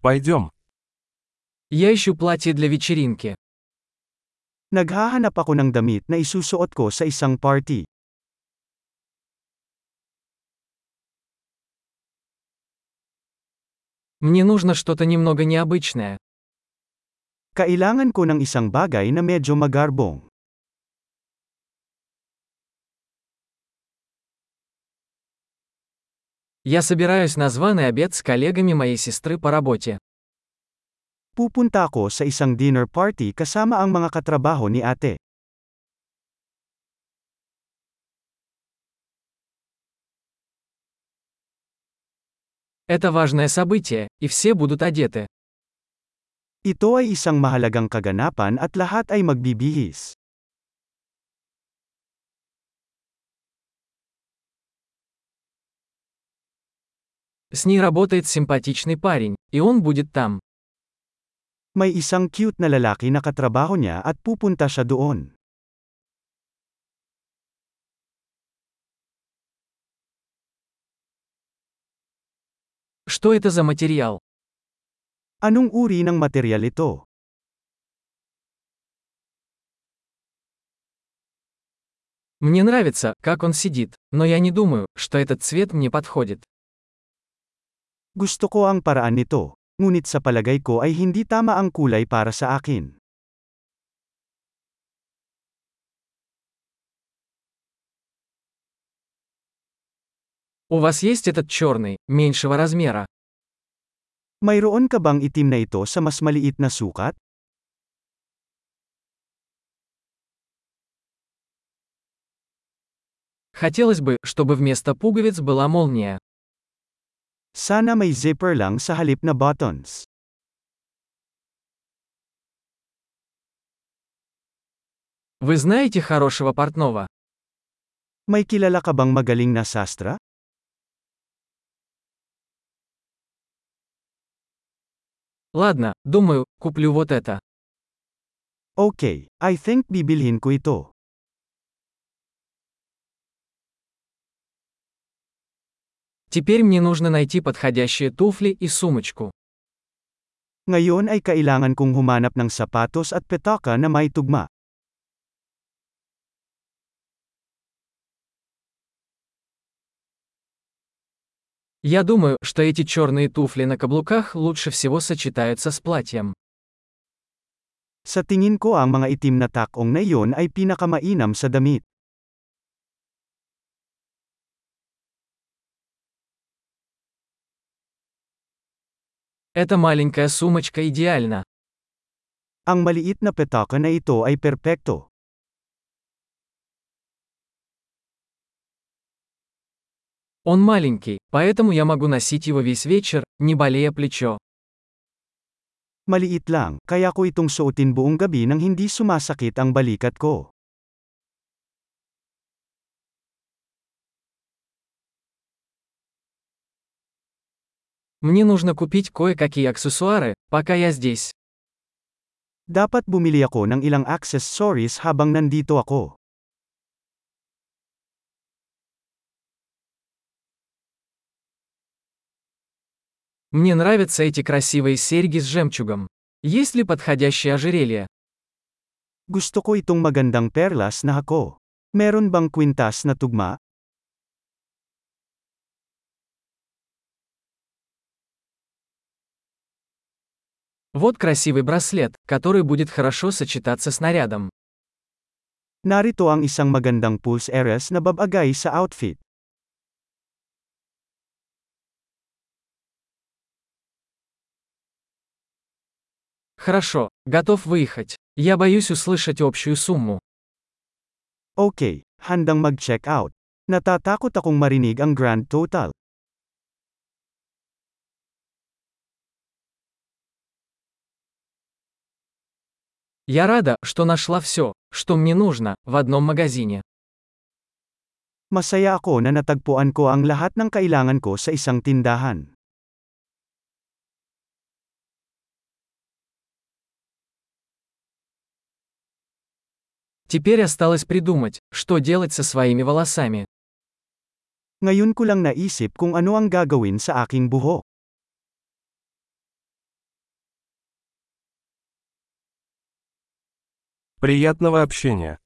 Пойдем. Я ищу платье для вечеринки. Naghahanap ako ng damit na isusuot ko sa isang party. Мне нужно что-то немного необычное. Kailangan ko ng isang bagay na medyo magarbong. Я собираюсь на званый обед с коллегами моей сестры по работе. Pupunta ako sa isang dinner party kasama ang mga katrabaho ni ate. Это важное событие, и все будут одеты. Ito ay isang mahalagang kaganapan at lahat ay magbibihis. С ней работает симпатичный парень, и он будет там. May isang cute na lalaki na katrabaho niya at pupunta siya doon. Что это за материал? Anong uri ng material ito? Мне нравится, как он сидит, но я не думаю, что этот цвет мне подходит. Gusto ko ang paraan nito, ngunit sa palagay ko ay hindi tama ang kulay para sa akin. У вас есть этот черный, меньшего размера? Mayroon ka bang itim na ito sa mas maliit na sukat? Хотелось бы, чтобы вместо пуговиц была молния. Sana may zipper lang sa halip na buttons. Вы знаете хорошего портного? May kilala ka bang magaling na sastra? Ладно, думаю, куплю вот это. Okay, I think bibilhin ko ito. Теперь мне нужно найти подходящие туфли и сумочку. Ngayon ay kailangan kong humanap ng sapatos at petaka na may tugma. Я думаю, что эти черные туфли на каблуках лучше всего сочетаются с платьем. Sa tingin ko ang mga itim na takong na iyon ay pinakamainam sa damit. Эта маленькая сумочка идеальна. Ang maliit na petaka na ito ay perpekto. Он маленький, поэтому я могу носить его весь вечер, не болея плечо. Maliit lang, kaya ko itong suotin buong gabi nang hindi sumasakit ang balikat ko. Мне нужно купить кое-какие аксессуары, пока я здесь. Dapat bumili ako ng ilang accessories habang nandito ako. Мне нравятся эти красивые серьги с жемчугом. Есть ли подходящее ожерелье? Gusto ko itong magandang perlas na hako. Meron bang kwintas na tugma? Вот красивый браслет, который будет хорошо сочетаться с нарядом. Narito ang isang magandang pulse eres na babagay sa outfit. Хорошо, готов выехать. Я боюсь услышать общую сумму. Okay, handang mag-check out. Natatakot akong marinig ang grand total. Я рада, что нашла все, что мне нужно, в одном магазине. Masaya ako na natagpuan ko ang lahat ng kailangan ko sa isang tindahan. Теперь осталось придумать, что делать со своими волосами. Ngayon ko lang naisip kung ano ang gagawin sa aking buhok. Приятного общения.